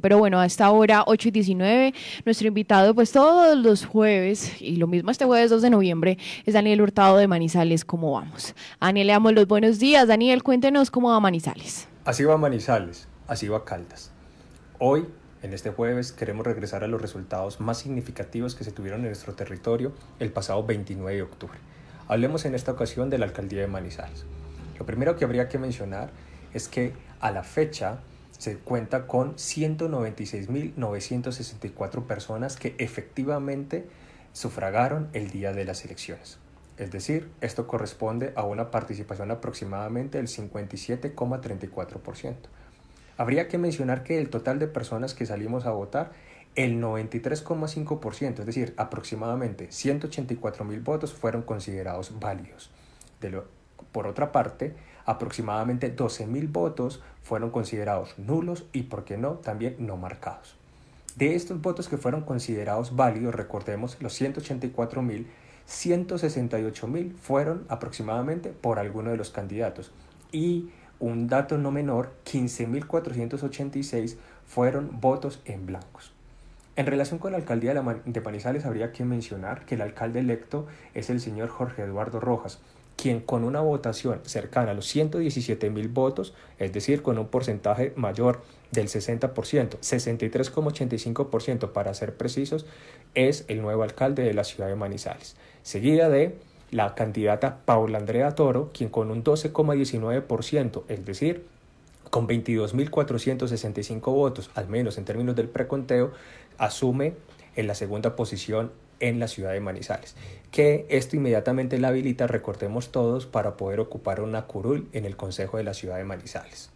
Pero bueno, a esta hora 8 y 19, nuestro invitado pues todos los jueves, y lo mismo este jueves 2 de noviembre, es Daniel Hurtado de Manizales. ¿Cómo vamos? Daniel, le damos los buenos días. Daniel, cuéntenos cómo va Manizales. Así va Manizales, así va Caldas. Hoy, en este jueves, queremos regresar a los resultados más significativos que se tuvieron en nuestro territorio el pasado 29 de octubre. Hablemos en esta ocasión de la alcaldía de Manizales. Lo primero que habría que mencionar es que a la fecha se cuenta con 196.964 personas que efectivamente sufragaron el día de las elecciones. Es decir, esto corresponde a una participación aproximadamente del 57,34%. Habría que mencionar que el total de personas que salimos a votar, el 93,5%, es decir, aproximadamente 184.000 votos fueron considerados válidos. por otra parte, aproximadamente 12.000 votos fueron considerados nulos y, por qué no, también no marcados. De estos votos que fueron considerados válidos, recordemos, los 184.000, 168.000 fueron aproximadamente por alguno de los candidatos y un dato no menor, 15.486 fueron votos en blancos. En relación con la alcaldía de Manizales habría que mencionar que el alcalde electo es el señor Jorge Eduardo Rojas, quien con una votación cercana a los 117 mil votos, es decir, con un porcentaje mayor del 60%, 63,85% para ser precisos, es el nuevo alcalde de la ciudad de Manizales, seguida de la candidata Paula Andrea Toro, quien con un 12,19%, es decir, con 22.465 votos, al menos en términos del preconteo, asume en la segunda posición en la ciudad de Manizales, que esto inmediatamente la habilita, recordemos todos, para poder ocupar una curul en el Consejo de la ciudad de Manizales.